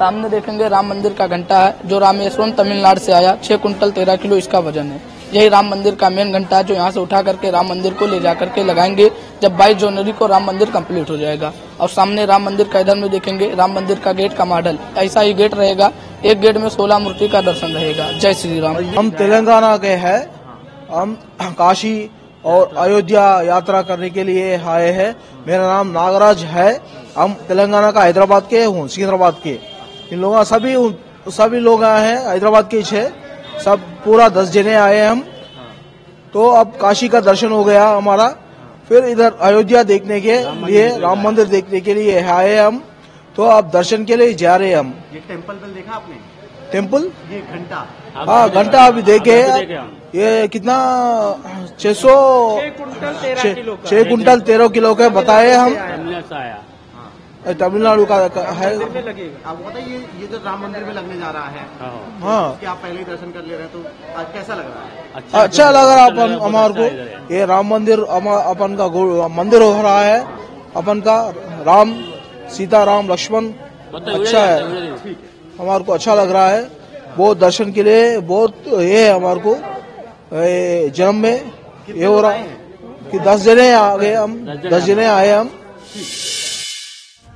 सामने देखेंगे राम मंदिर का घंटा है, जो रामेश्वरम तमिलनाडु से आया, छह कुंटल तेरह किलो इसका वज़न है। यही राम मंदिर का मेन घंटा है, जो यहाँ से उठा करके राम मंदिर को ले जा करके लगाएँगे, जब 22 जनवरी को राम मंदिर कंप्लीट हो जाएगा। और सामने राम मंदिर का इधर में देखेंगे, राम मंदिर का गेट का मॉडल। ऐसा ही गेट रहेगा, एक गेट में सोलह मूर्ति का दर्शन रहेगा। जय श्री राम। हम तेलंगाना के हैं, हम काशी और अयोध्या यात्रा करने के लिए आए हैं। मेरा नाम नागराज है, हम तेलंगाना का हैदराबाद के हूँ, सिकंदराबाद के। इन लोगों सभी सभी लोग आए हैं हैदराबाद के छह। सब पूरा दस जने आए हैं हम। तो अब काशी का दर्शन हो गया हमारा। फिर इधर अयोध्या देखने के लिए राम मंदिर देखने के लिए आए हम। तो अब दर्शन के लिए जा रहे हैं हम। ये टेंपल बेल देखा आपने? टेंपल ये घंटा। हाँ घंटा अभी देखे ये कितना? छह सौ छह कुंटल तेरह किलो के। बताए हम। तमिलनाडु का का है। आप बताइए ये जो राम मंदिर में लगने जा रहा है हाँ। कि आप पहले दर्शन कर ले रहे हैं तो आज कैसा लग रहा है? अच्छा लग रहा अपन हमारे को। ये राम मंदिर अपन का मंदिर हो रहा है। अपन का राम सीता राम लक्ष्मण अच्छा है हमारे को अच्छा लग रहा है बहुत दर्शन के लिए बहुत ये है हमारे को। जन्म में ये हो रहा है? कि दस जने आ गए हम दस जने आए हम।